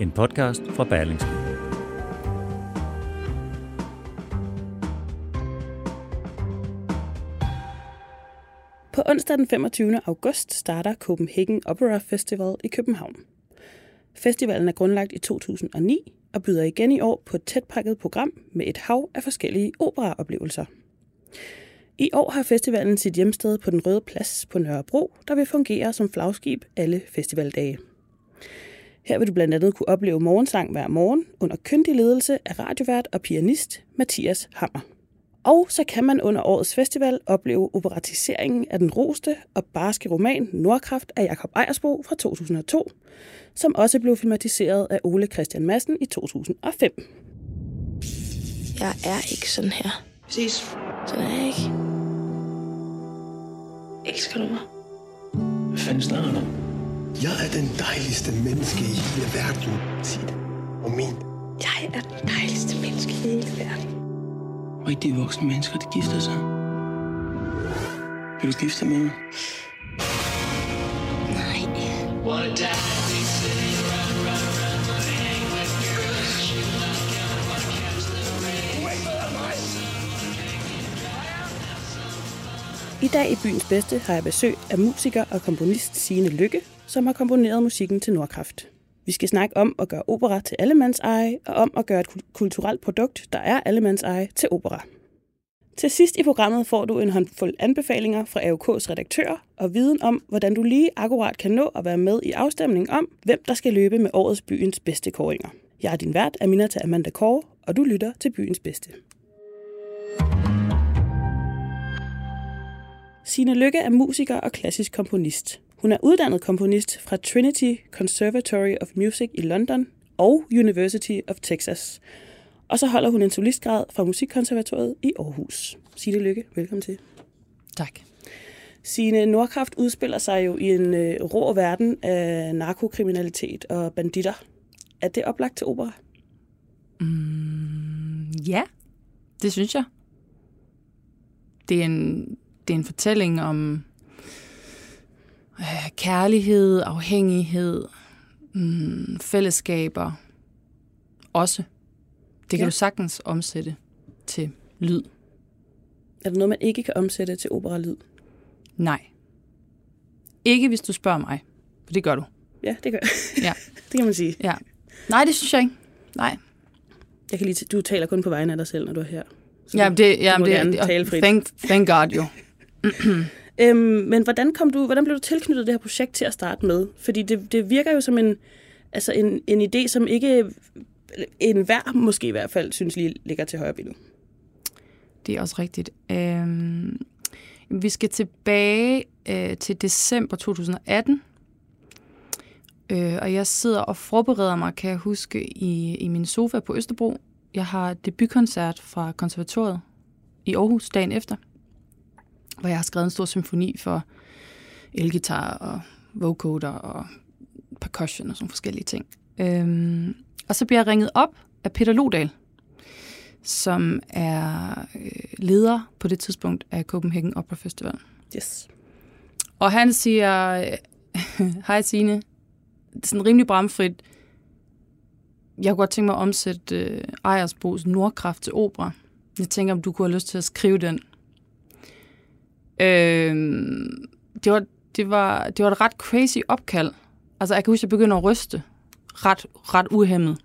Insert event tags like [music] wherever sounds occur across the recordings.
en podcast fra Berlingske. På onsdag den 25. august starter Copenhagen Opera Festival i København. Festivalen er grundlagt i 2009 og byder igen i år på et tætpakket program med et hav af forskellige operaoplevelser. I år har festivalen sit hjemsted på den Røde Plads på Nørrebro, der vil fungere som flagskib alle festivaldage. Her vil du blandt andet kunne opleve morgensang hver morgen under kyndig ledelse af radiovært og pianist Mathias Hammer. Og så kan man under årets festival opleve operatiseringen af den roste og barske roman Nordkraft af Jakob Ejersbo fra 2002, som også blev filmatiseret af Ole Christian Madsen i 2005. Jeg er ikke sådan her. Præcis. Sådan er jeg ikke. Elsker du mig? Hvad fanden snakker du om? Jeg er den dejligste menneske i hele verden. Sig det. Og min. Jeg er den dejligste menneske i hele verden. Rigtige voksne mennesker, de gifter sig. Vil du gifte dig med mig? Nej. I dag i Byens Bedste har jeg besøg af musiker og komponist Signe Lykke, som har komponeret musikken til Nordkraft. Vi skal snakke om at gøre opera til allemands eje, og om at gøre et kulturelt produkt, der er allemands eje, til opera. Til sidst i programmet får du en håndfuld anbefalinger fra AUK's redaktør og viden om, hvordan du lige akkurat kan nå at være med i afstemningen om, hvem der skal løbe med årets byens bedste kåringer. Jeg er din vært, Aminata Amanda Kåre, og du lytter til Byens Bedste. Sine Lykke er musiker og klassisk komponist. Hun er uddannet komponist fra Trinity Conservatory of Music i London og University of Texas. Og så holder hun en solistgrad fra Musikkonservatoriet i Aarhus. Signe Lykke, velkommen til. Tak. Signe Nordkraft udspiller sig jo i en øh, rå verden af narkokriminalitet og banditter. Er det oplagt til opera? Ja, det synes jeg. Det er en, det er en fortælling om øh, kærlighed, afhængighed, mm, fællesskaber også. Det kan Ja. du sagtens omsætte til lyd. Er der noget, man ikke kan omsætte til operalyd? Nej. Ikke hvis du spørger mig, for det gør du. Ja, det gør Ja. [laughs] det kan man sige. ja. Nej, det synes jeg ikke. Nej. Jeg kan lige du taler kun på vegne af dig selv, når du er her. Så Jamen, det, jamen, må det, gerne det, tale frit. thank, thank God jo. [clears throat] Øhm, men hvordan, kom du, hvordan blev du tilknyttet det her projekt til at starte med? Fordi det, det virker jo som en, altså en, en idé, som ikke en hver måske i hvert fald synes lige ligger til højre benet. Det er også rigtigt. Øhm, vi skal tilbage øh, til december 2018. Øh, og jeg sidder og forbereder mig, kan jeg huske, i, i min sofa på Østerbro. Jeg har debutkoncert fra konservatoriet i Aarhus dagen efter, hvor jeg har skrevet en stor symfoni for elgitar og vocoder og percussion og sådan forskellige ting. Øhm, og så bliver jeg ringet op af Peter Lodal, som er øh, leder på det tidspunkt af Copenhagen Opera Festival. Yes. Og han siger, [laughs] hej Signe, sådan rimelig bramfrit, jeg kunne godt tænke mig at omsætte øh, Ejersbos Nordkraft til opera. Jeg tænker, om du kunne have lyst til at skrive den. Øh, det, var, det, var, det var et ret crazy opkald. Altså, jeg kan huske, at jeg begynder at ryste ret, ret uhemmet.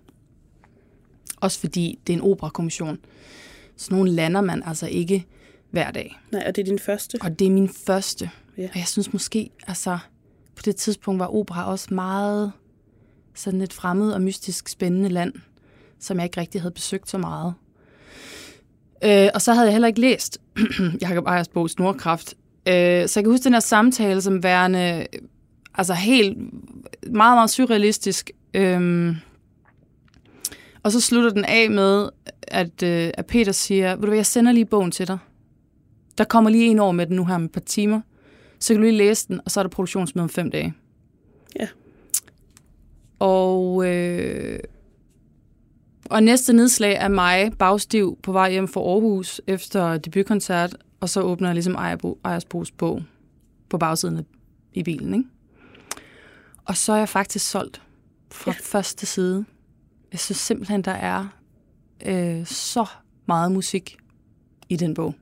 Også fordi det er en operakommission. Så nogle lander man altså ikke hver dag. Nej, og det er din første. Og det er min første. Ja. Og jeg synes måske, altså, på det tidspunkt var opera også meget sådan et fremmed og mystisk spændende land, som jeg ikke rigtig havde besøgt så meget. Øh, og så havde jeg heller ikke læst [clears throat] Jacob Ejers bog Snorkraft. Øh, så jeg kan huske den her samtale som værende altså helt meget, meget surrealistisk. Øh, Og så slutter den af med, at, øh, at Peter siger, ved du hvad, jeg sender lige bogen til dig. Der kommer lige en over med den nu her med et par timer. Så kan du lige læse den, og så er der produktionsmøde om fem dage. Ja. Og, øh, og næste nedslag er mig bagstiv på vej hjem fra Aarhus efter debutkoncert, og så åbner jeg ligesom Ejerbo, Ejersbos bog på bagsiden af- i bilen. Ikke? Og så er jeg faktisk solgt fra ja. første side. Jeg synes simpelthen, der er øh, så meget musik i den bog.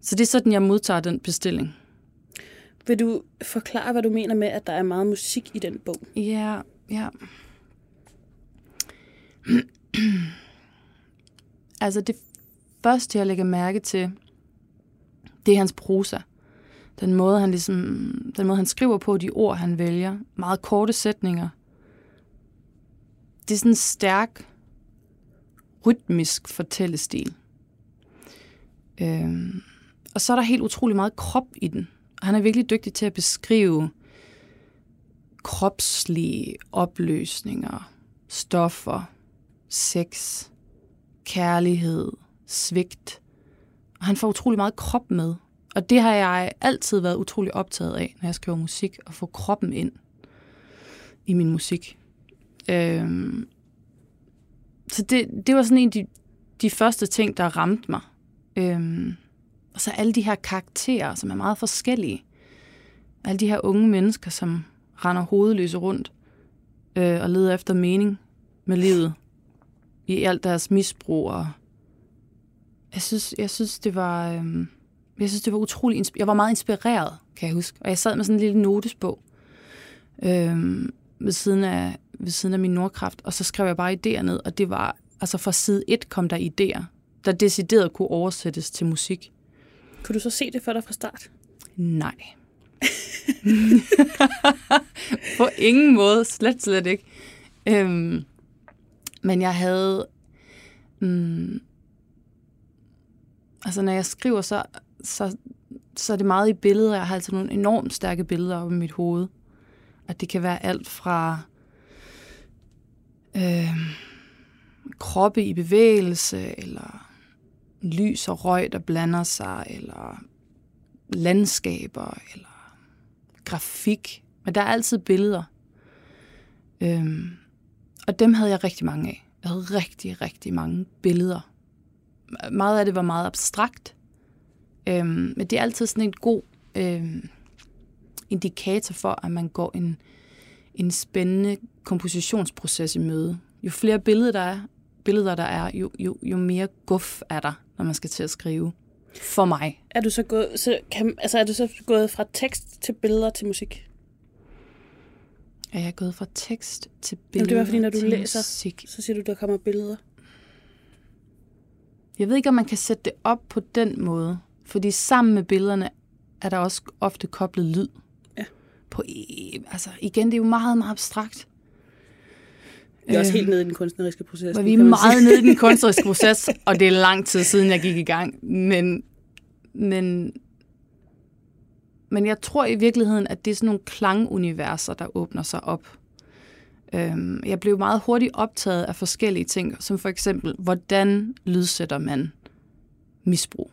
Så det er sådan, jeg modtager den bestilling. Vil du forklare, hvad du mener med, at der er meget musik i den bog? Ja, ja. [clears throat] altså det første, jeg lægger mærke til, det er hans prosa. Den måde, han ligesom, den måde, han skriver på, de ord, han vælger. Meget korte sætninger. Det er sådan en stærk, rytmisk fortællestil. Øhm, og så er der helt utrolig meget krop i den. Og han er virkelig dygtig til at beskrive kropslige opløsninger, stoffer, sex, kærlighed, svigt. Og han får utrolig meget krop med. Og det har jeg altid været utrolig optaget af, når jeg skriver musik, at få kroppen ind i min musik. Øhm, så det, det var sådan en af de, de første ting, der ramte mig. Øhm, og så alle de her karakterer, som er meget forskellige. Alle de her unge mennesker, som render hovedløse rundt øh, og leder efter mening med livet i alt deres misbrug. Og jeg synes, jeg synes det var, øh, jeg synes det var utrolig, insp- jeg var meget inspireret, kan jeg huske. Og jeg sad med sådan en lille notesbog øh, ved siden af ved siden af min nordkraft, og så skrev jeg bare idéer ned, og det var, altså fra side 1 kom der idéer, der decideret kunne oversættes til musik. Kunne du så se det for dig fra start? Nej. [laughs] På ingen måde, slet, slet ikke. Øhm, men jeg havde... Mm, altså, når jeg skriver, så, så, så er det meget i billeder. Jeg har altid nogle enormt stærke billeder op i mit hoved. At det kan være alt fra øh, kroppe i bevægelse, eller lys og røg, der blander sig, eller landskaber, eller grafik. Men der er altid billeder. Øhm, og dem havde jeg rigtig mange af. Jeg havde rigtig, rigtig mange billeder. Meget af det var meget abstrakt. Øhm, men det er altid sådan en god øhm, indikator for, at man går en, en spændende kompositionsproces i møde. Jo flere billeder der er, billeder der er jo, jo, jo mere guf er der, når man skal til at skrive. For mig. Er du så gået, så kan, altså er du så gået fra tekst til billeder til musik? Er jeg gået fra tekst til Jamen, billeder det var fordi, når du læser, musik? så siger du, der kommer billeder. Jeg ved ikke, om man kan sætte det op på den måde. Fordi sammen med billederne er der også ofte koblet lyd. Ja. På, altså igen, det er jo meget, meget abstrakt. Det er også Øhm, helt nede i den kunstneriske proces. nu, vi er meget nede i den [laughs] kunstneriske proces, og det er lang tid siden, jeg gik i gang. Men, men, men jeg tror i virkeligheden, at det er sådan nogle klanguniverser, der åbner sig op. Øhm, jeg blev meget hurtigt optaget af forskellige ting, som for eksempel, hvordan lydsætter man misbrug?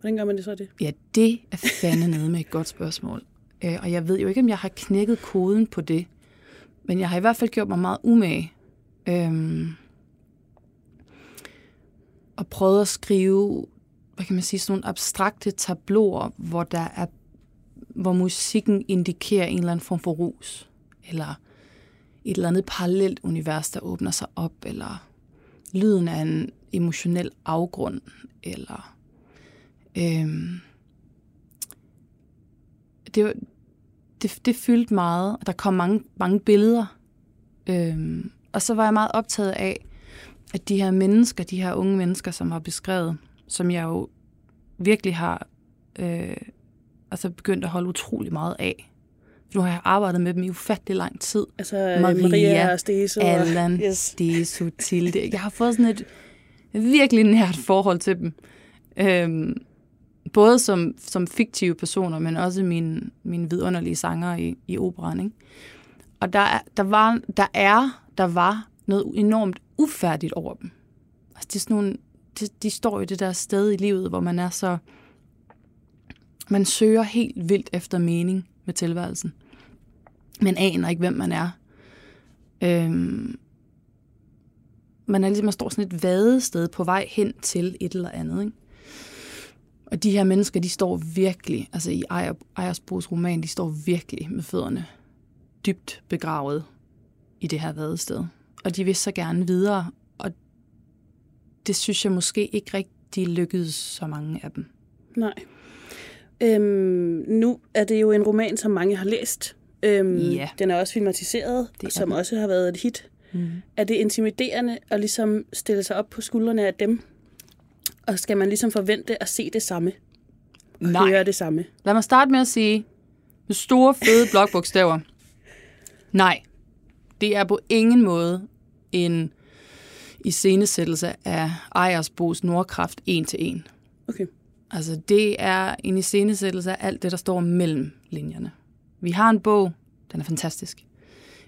Hvordan gør man det så det? Ja, det er fandme nede med et godt spørgsmål. Øh, og jeg ved jo ikke, om jeg har knækket koden på det. Men jeg har i hvert fald gjort mig meget umage. Øhm, og prøvet at skrive, hvad kan man sige, sådan nogle abstrakte tabloer, hvor der er hvor musikken indikerer en eller anden form for rus, eller et eller andet parallelt univers, der åbner sig op, eller lyden af en emotionel afgrund, eller øhm, det, var- det, det fyldte meget, og der kom mange, mange billeder. Øhm, og så var jeg meget optaget af, at de her mennesker, de her unge mennesker, som var beskrevet, som jeg jo virkelig har øh, altså begyndt at holde utrolig meget af. Nu har jeg arbejdet med dem i ufattelig lang tid. Altså Maria, Maria, og Stese. Allan, Og, yes. Desu, Tilde. Jeg har fået sådan et virkelig nært forhold til dem. Øhm, både som, som fiktive personer, men også mine, mine vidunderlige sanger i, i operan. Ikke? Og der, er- der, var, der er, der var noget enormt ufærdigt over dem. Altså, det er sådan nogle, de, de står i det der sted i livet, hvor man er så... Man søger helt vildt efter mening med tilværelsen. Men aner ikke, hvem man er. Øhm, man er ligesom, man står sådan et vadested på vej hen til et eller andet. Ikke? Og de her mennesker, de står virkelig, altså i Ejersbos roman, de står virkelig med fødderne dybt begravet i det her vadested. Og de vil så gerne videre, og det synes jeg måske ikke rigtig lykkedes så mange af dem. Nej. Øhm, nu er det jo en roman, som mange har læst. Øhm, Ja. Den er også filmatiseret, Det er som den. også har været et hit. Mm. Er det intimiderende at ligesom stille sig op på skuldrene af dem? Og skal man ligesom forvente at se det samme? Og Nej. høre det samme? Lad mig starte med at sige, med store, fede [laughs] blokbogstaver. Nej, det er på ingen måde en iscenesættelse af Ejersbos Nordkraft en til en. Okay. Altså, det er en iscenesættelse af alt det, der står mellem linjerne. Vi har en bog, den er fantastisk.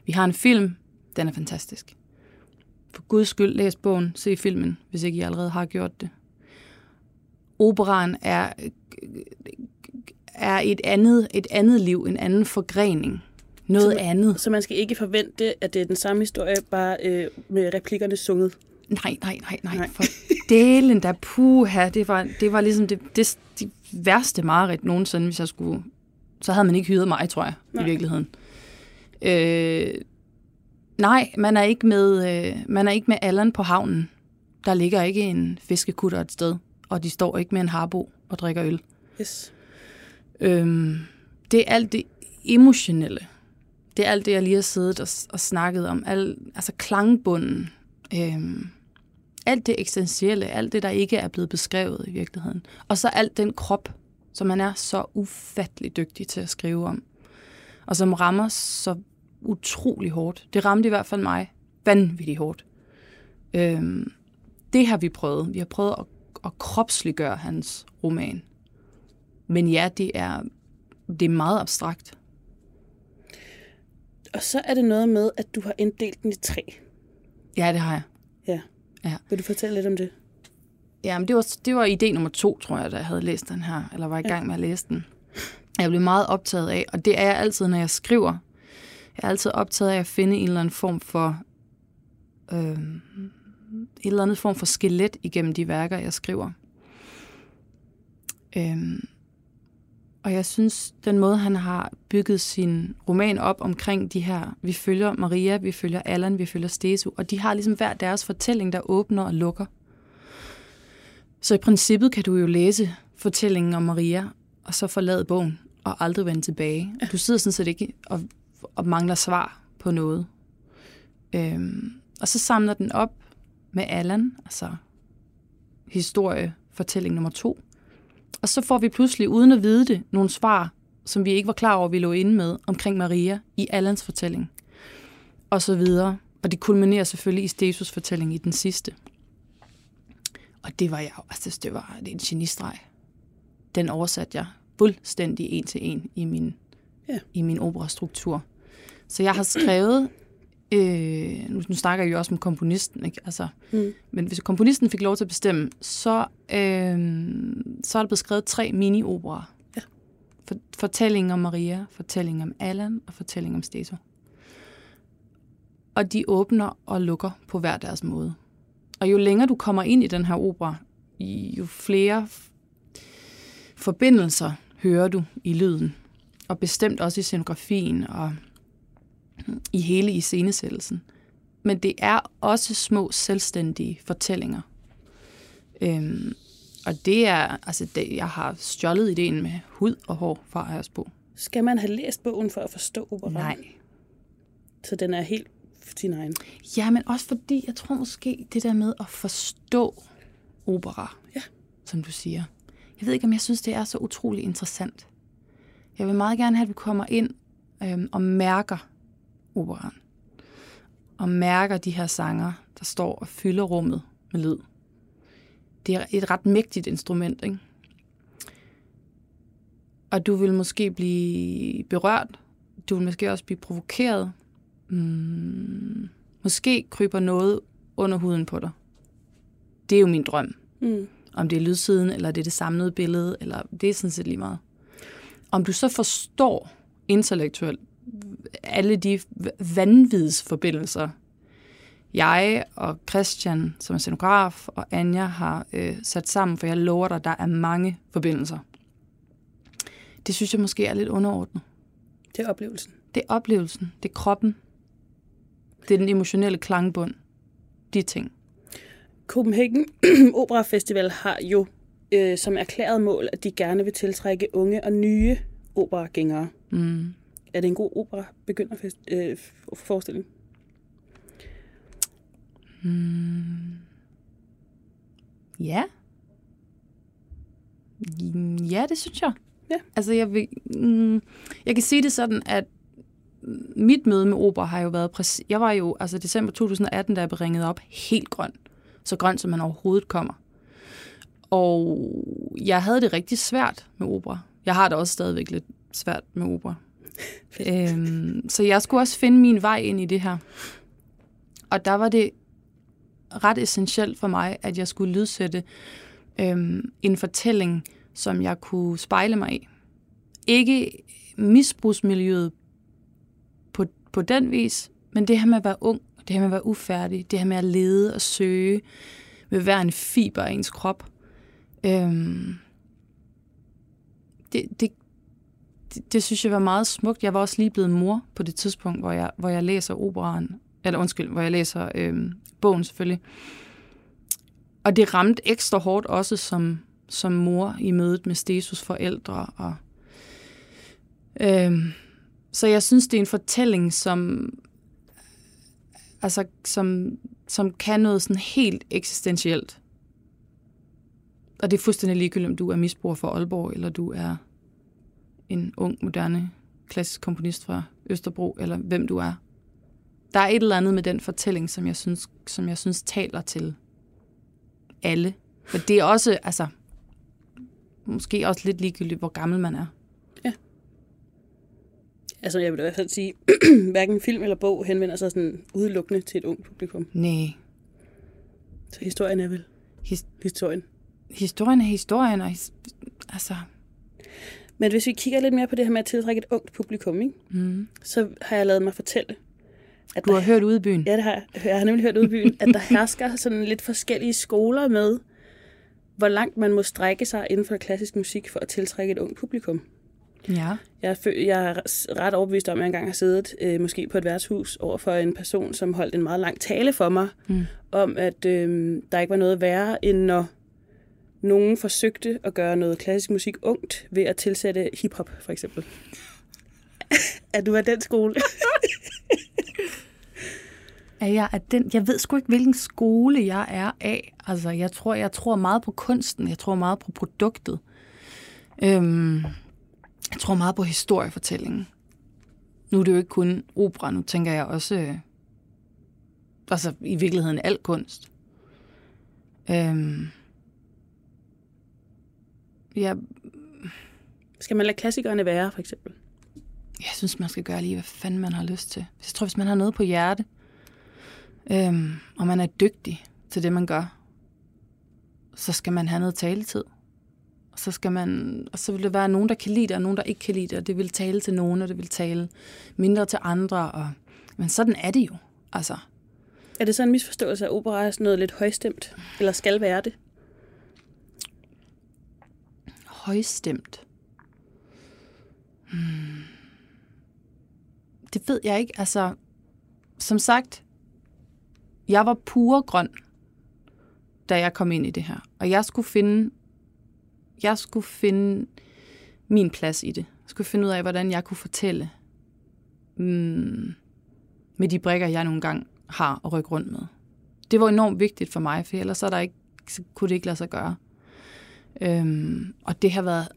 Vi har en film, den er fantastisk. For guds skyld, læs bogen, se filmen, hvis ikke I allerede har gjort det. Operaen er, er et, andet, et andet liv, en anden forgrening. Noget Så man- andet. Så man skal ikke forvente, at det er den samme historie, bare øh, med replikkerne sunget. Nej, nej, nej, nej. Nej. nej. For delen der puha, det var, det var ligesom det, det, det værste mareridt nogensinde, hvis jeg skulle... Så havde man ikke hyret mig, tror jeg, Nej. i virkeligheden. Øh, nej, man er, ikke med, øh, man er ikke med Allan på havnen. Der ligger ikke en fiskekutter et sted, og de står ikke med en harbo og drikker øl. Yes. Øhm, det er alt det emotionelle. Det er alt det, jeg lige har siddet og, og snakket om. Al, altså klangbunden. Øhm, alt det eksistentielle. Alt det, der ikke er blevet beskrevet i virkeligheden. Og så alt den krop, som man er så ufattelig dygtig til at skrive om. Og som rammer så utrolig hårdt. Det ramte i hvert fald mig vanvittigt hårdt. Øhm, det har vi prøvet. Vi har prøvet at, at kropsliggøre hans roman. Men ja, det er, det er meget abstrakt. Og så er det noget med, at du har inddelt den i tre. Ja, det har jeg. Ja. Vil du fortælle lidt om det? Ja, men det var, det var idé nummer to, tror jeg, da jeg havde læst den her, eller var i gang med at læse den. Jeg blev meget optaget af, og det er jeg altid, når jeg skriver. Jeg er altid optaget af at finde en eller anden form for, øh, en eller anden form for skelet igennem de værker, jeg skriver. Øhm, og jeg synes, den måde, han har bygget sin roman op omkring de her, vi følger Maria, vi følger Allan, vi følger Stesu, og de har ligesom hver deres fortælling, der åbner og lukker. Så i princippet kan du jo læse fortællingen om Maria, og så forlade bogen, og aldrig vende tilbage. Du sidder sådan set ikke og, og mangler svar på noget. Øhm, og så samler den op med Allan, altså historie, fortælling nummer to. Og så får vi pludselig, uden at vide det, nogle svar, som vi ikke var klar over, vi lå inde med, omkring Maria i Allans fortælling. Og så videre. Og det kulminerer selvfølgelig i Stesus fortælling i den sidste. Og det var jeg, altså det var det en genistreg. Den oversatte jeg fuldstændig en til en i min, Ja. i min operastruktur. Så jeg har skrevet, øh, nu, nu snakker jeg jo også om komponisten, ikke? Altså, Mm. men hvis komponisten fik lov til at bestemme, så, øh, så er der blevet skrevet tre mini-operer. Ja. For, fortælling om Maria, fortælling om Allan og fortælling om Steso. Og de åbner og lukker på hver deres måde. Og jo længere du kommer ind i den her opera, jo flere forbindelser hører du i lyden. Og bestemt også i scenografien og i hele iscenesættelsen. Men det er også små selvstændige fortællinger. Øhm, og det er, altså det, jeg har stjålet ideen med hud og hår fra Ejersbo. Skal man have læst bogen for at forstå operaen? Nej. Så den er helt sin egen. Ja, men også fordi, jeg tror måske, det der med at forstå opera, Ja. som du siger. Jeg ved ikke, om jeg synes, det er så utrolig interessant. Jeg vil meget gerne have, at du kommer ind øhm, og mærker operaen. Og mærker de her sanger, der står og fylder rummet med lyd. Det er et ret mægtigt instrument, ikke? Og du vil måske blive berørt. Du vil måske også blive provokeret. Mm, Måske kryber noget under huden på dig. Det er jo min drøm. Mm. Om det er lydsiden, eller det er det samlede billede, eller det er sådan set lige meget. Om du så forstår intellektuelt alle de vanvidsforbindelser, jeg og Christian, som er scenograf, og Anja har øh, sat sammen, for jeg lover dig, der er mange forbindelser. Det synes jeg måske er lidt underordnet. Det er oplevelsen. Det er oplevelsen, det er kroppen, det er den emotionelle klangbund, de ting. Copenhagen [clears throat] Opera Festival har jo øh, som erklæret mål, at de gerne vil tiltrække unge og nye operagængere. Mm. Er det en god opera begynder øh, forestilling? Mm. Ja. Ja, det synes jeg. Ja. Altså, jeg, vil, mm, jeg kan sige det sådan, at mit møde med opera har jo været præcis... Jeg var jo, altså december 2018, da jeg blev ringet op, helt grøn. Så grøn, som man overhovedet kommer. Og jeg havde det rigtig svært med opera. Jeg har det også stadigvæk lidt svært med opera øhm, så jeg skulle også finde min vej ind i det her. Og der var det ret essentielt for mig, at jeg skulle lydsætte øhm, en fortælling, som jeg kunne spejle mig i. Ikke misbrugsmiljøet på, på den vis, men det her med at være ung, det her med at være ufærdig, det her med at lede og søge med hver en fiber af ens krop. Øhm, det, det, det, det synes jeg var meget smukt. Jeg var også lige blevet mor på det tidspunkt, hvor jeg, hvor jeg læser operaen, eller undskyld, hvor jeg læser øh, bogen selvfølgelig. Og det ramte ekstra hårdt også som, som mor i mødet med Stesus forældre. Og, øh, så jeg synes, det er en fortælling, som, altså, som, som kan noget sådan helt eksistentielt. Og det er fuldstændig ligegyldigt, om du er misbruger for Aalborg, eller du er en ung, moderne, klassisk komponist fra Østerbro, eller hvem du er. Der er et eller andet med den fortælling, som jeg synes, som jeg synes taler til alle. For det er også, altså, måske også lidt ligegyldigt, hvor gammel man er. Ja. Altså, jeg vil i hvert fald sige, [clears throat] hverken film eller bog henvender sig sådan udelukkende til et ung publikum. Nej. Så historien er vel His- historien. historien er historien, og his- altså, Men hvis vi kigger lidt mere på det her med at tiltrække et ungt publikum, ikke? mm. så har jeg lavet mig fortælle, at du har der, hørt ude i byen. ja, det har jeg. jeg har nemlig hørt ude i byen, at der [laughs] hersker sådan lidt forskellige skoler med, hvor langt man må strække sig inden for klassisk musik for at tiltrække et ungt publikum. Ja. Jeg er, fø- jeg er ret overbevist om, at jeg engang har siddet øh, måske på et værtshus over for en person, som holdt en meget lang tale for mig, Mm. om at øh, der ikke var noget værre, end når nogen forsøgte at gøre noget klassisk musik ungt ved at tilsætte hiphop, for eksempel. [laughs] er du af den skole? [laughs] Er jeg, af den, jeg ved sgu ikke, hvilken skole jeg er af. Altså, jeg tror, jeg tror meget på kunsten. Jeg tror meget på produktet. Øhm, jeg tror meget på historiefortællingen. Nu er det jo ikke kun opera, nu tænker jeg også... Øh, altså, i virkeligheden al kunst. Øhm, jeg, Skal man lade klassikerne være, for eksempel? jeg synes, man skal gøre lige, hvad fanden man har lyst til. Jeg tror, hvis man har noget på hjerte, øhm, og man er dygtig til det, man gør, så skal man have noget taletid. Og så, skal man, og så vil der være nogen, der kan lide det, og nogen, der ikke kan lide det, og det vil tale til nogen, og det vil tale mindre til andre. Og, men sådan er det jo. Altså, Er det så en misforståelse, at opera er sådan noget lidt højstemt? Eller skal være det? Højstemt. Hmm. Det ved jeg ikke. Altså, som sagt, jeg var pure grøn, da jeg kom ind i det her. Og jeg skulle finde, jeg skulle finde min plads i det. Jeg skulle finde ud af, hvordan jeg kunne fortælle mm, med de brikker, jeg nogle gange har at rykke rundt med. Det var enormt vigtigt for mig, for ellers så, der ikke, så kunne det ikke lade sig gøre. Øhm, og det har været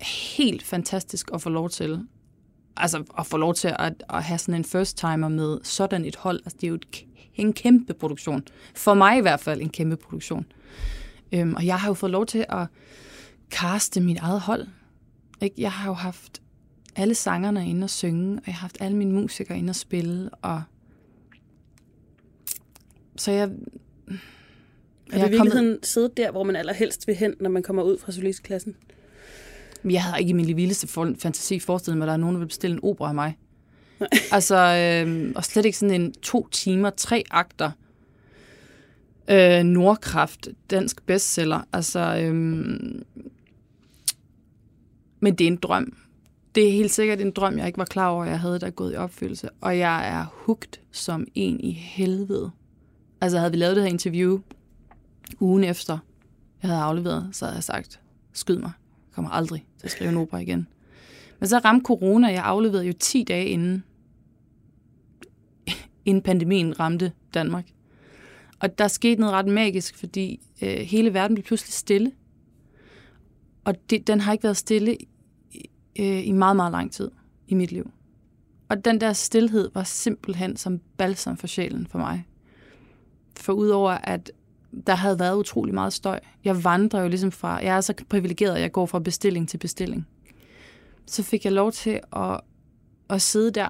helt fantastisk at få lov til. Altså at få lov til at, at have sådan en first timer med sådan et hold. Altså det er jo et, en kæmpe produktion. For mig i hvert fald en kæmpe produktion. Øhm, og jeg har jo fået lov til at kaste mit eget hold. Ikke? Jeg har jo haft alle sangerne inde og synge, og jeg har haft alle mine musikere inde og spille, og så jeg... Har du i er kommet- virkeligheden siddet der, hvor man allerhelst vil hen, når man kommer ud fra solistklassen? Jeg havde ikke i min vildeste fantasi forestillet mig, at der er nogen, der vil bestille en opera af mig. [laughs] altså, øh, og slet ikke sådan en to timer, tre akter. Øh, Nordkraft, dansk bestseller. Altså, øh, men det er en drøm. Det er helt sikkert en drøm, jeg ikke var klar over, jeg havde, der gået i opfyldelse. Og jeg er hugt som en i helvede. Altså, havde vi lavet det her interview ugen efter, jeg havde afleveret, så havde jeg sagt, skyd mig. Jeg kommer aldrig til at skrive en opera igen. Men så ramte corona, jeg afleverede jo 10 dage inden, inden pandemien ramte Danmark. Og der skete noget ret magisk, fordi øh, hele verden blev pludselig stille. Og det, den har ikke været stille i, øh, i meget, meget lang tid i mit liv. Og den der stillhed var simpelthen som balsam for sjælen for mig. For udover at der havde været utrolig meget støj. Jeg vandrer jo ligesom fra, jeg er så privilegeret, at jeg går fra bestilling til bestilling. Så fik jeg lov til at, at sidde der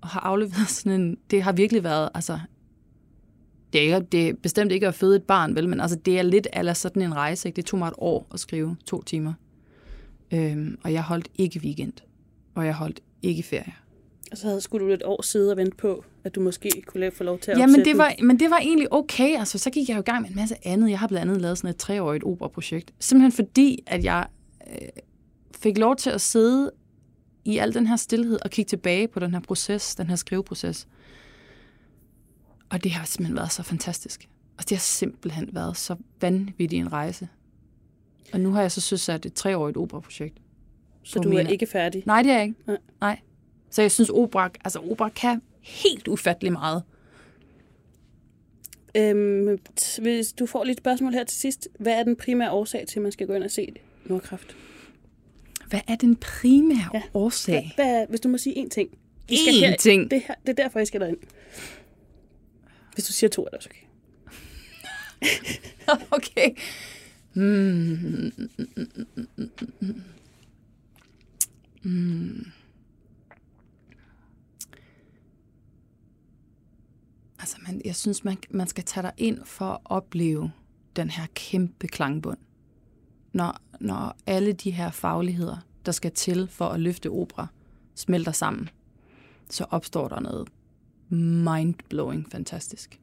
og have afleveret [laughs] sådan en, det har virkelig været, altså, det er, ikke, det er bestemt ikke at føde et barn, vel, men altså, det er lidt eller sådan en rejse, ikke? det tog mig et år at skrive, to timer. Øhm, og jeg holdt ikke weekend, og jeg holdt ikke ferie. Og så havde, skulle du et år sidde og vente på, at du måske kunne lave- få lov til at Ja, men det, var, men det var egentlig okay. Altså, så gik jeg jo i gang med en masse andet. Jeg har blandt andet lavet sådan et treårigt operaprojekt. Simpelthen fordi, at jeg øh, fik lov til at sidde i al den her stillhed og kigge tilbage på den her proces, den her skriveproces. Og det har simpelthen været så fantastisk. Altså, det har simpelthen været så vanvittig en rejse. Og nu har jeg så søsat et treårigt operaprojekt. Så du er mine- ikke færdig? Nej, det er jeg ikke. Nej. Nej. Så jeg synes, opera, altså, opera kan helt ufattelig meget. Øhm, hvis du får lidt spørgsmål her til sidst. Hvad er den primære årsag til, at man skal gå ind og se Nordkraft? Hvad er den primære Ja. årsag? Hvad, hvad hvis du må sige én ting. I Én ting? Det, her, det er derfor, jeg skal derind. Hvis du siger to, er det også okay. [laughs] okay. Hmm. Hmm. Altså, man, jeg synes, man, man skal tage dig ind for at opleve den her kæmpe klangbund. Når, når alle de her fagligheder, der skal til for at løfte opera, smelter sammen, så opstår der noget mind-blowing fantastisk.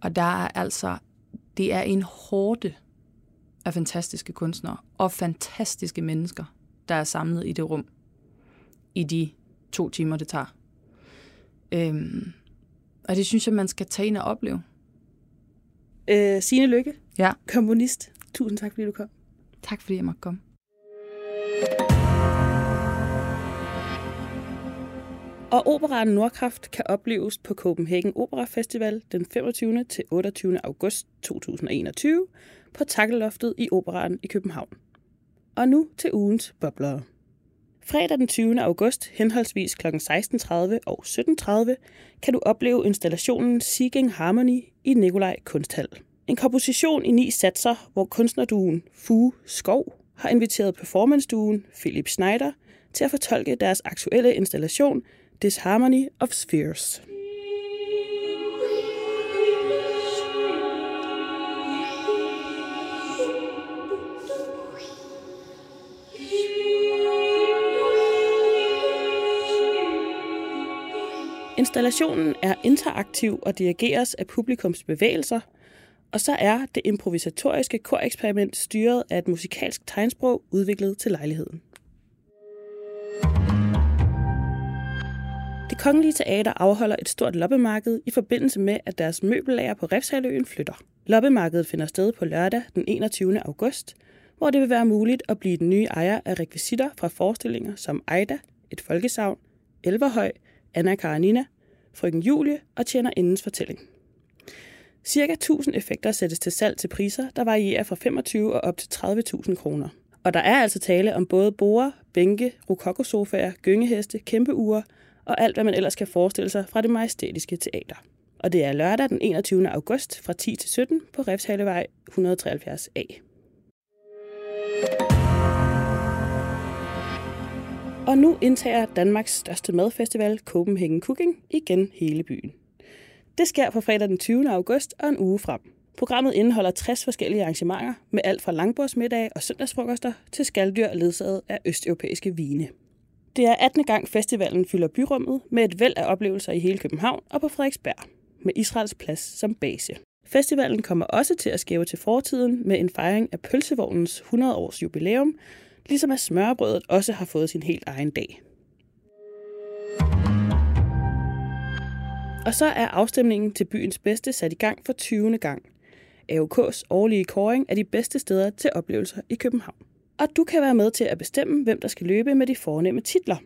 Og der er altså, det er en hårde af fantastiske kunstnere og fantastiske mennesker, der er samlet i det rum i de to timer, det tager. Øhm, og det synes jeg, man skal tage ind og opleve. Øh, Signe Lykke, Ja. komponist. Tusind tak, fordi du kom. Tak fordi jeg måtte komme. Og operaen Nordkraft kan opleves på Copenhagen Opera Festival den 25. til 28. august 2021 på Takkeloftet i Operaen i København. Og nu til ugens bobler. Fredag den 20. august, henholdsvis kl. 16.30 og 17.30, kan du opleve installationen Seeking Harmony i Nikolaj Kunsthal. En komposition i ni satser, hvor kunstnerduen Fu Skov har inviteret performanceduen Philip Schneider til at fortolke deres aktuelle installation Disharmony of Spheres. Installationen er interaktiv og dirigeres af publikums bevægelser, og så er det improvisatoriske koreksperiment styret af et musikalsk tegnsprog udviklet til lejligheden. Det Kongelige Teater afholder et stort loppemarked i forbindelse med, at deres møbellager på Refshaløen flytter. Loppemarkedet finder sted på lørdag den 21. august, hvor det vil være muligt at blive den nye ejer af rekvisitter fra forestillinger som Ejda, et folkesavn, Elverhøj, Anna Karenina, Frøken Julie og tjener indens fortælling. Cirka 1000 effekter sættes til salg til priser, der varierer fra 25 og op til 30.000 kroner. Og der er altså tale om både borer, bænke, rokokosofaer, gyngeheste, kæmpeure og alt, hvad man ellers kan forestille sig fra det majestætiske teater. Og det er lørdag den 21. august fra 10 til 17 på Refshalevej 173A. Og nu indtager Danmarks største madfestival, Copenhagen Cooking, igen hele byen. Det sker på fredag den 20. august og en uge frem. Programmet indeholder 60 forskellige arrangementer med alt fra langbordsmiddage og søndagsfrokoster til skalddyr ledsaget af østeuropæiske vine. Det er 18. gang festivalen fylder byrummet med et væld af oplevelser i hele København og på Frederiksberg, med Israels plads som base. Festivalen kommer også til at skæve til fortiden med en fejring af pølsevognens 100 års jubilæum, ligesom at smørbrødet også har fået sin helt egen dag. Og så er afstemningen til byens bedste sat i gang for 20. gang. AUK's årlige kåring er de bedste steder til oplevelser i København. Og du kan være med til at bestemme, hvem der skal løbe med de fornemme titler.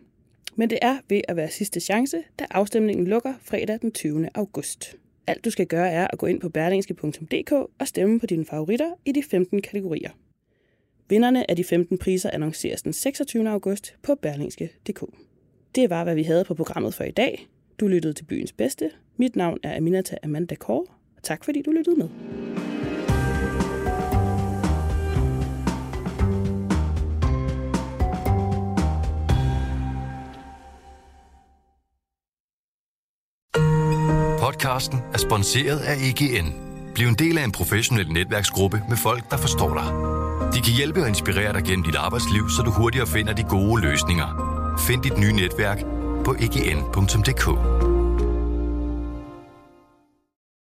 Men det er ved at være sidste chance, da afstemningen lukker fredag den 20. august. Alt du skal gøre er at gå ind på berlingske.dk og stemme på dine favoritter i de 15 kategorier. Vinderne af de 15 priser annonceres den 26. august på berlingske.dk. Det var, hvad vi havde på programmet for i dag. Du lyttede til Byens Bedste. Mit navn er Aminata Amanda Kåre, og tak fordi du lyttede med. Podcasten er sponsoreret af EGN. Bliv en del af en professionel netværksgruppe med folk, der forstår dig. De kan hjælpe og inspirere dig gennem dit arbejdsliv, så du hurtigere finder de gode løsninger. Find dit nye netværk på egn.dk.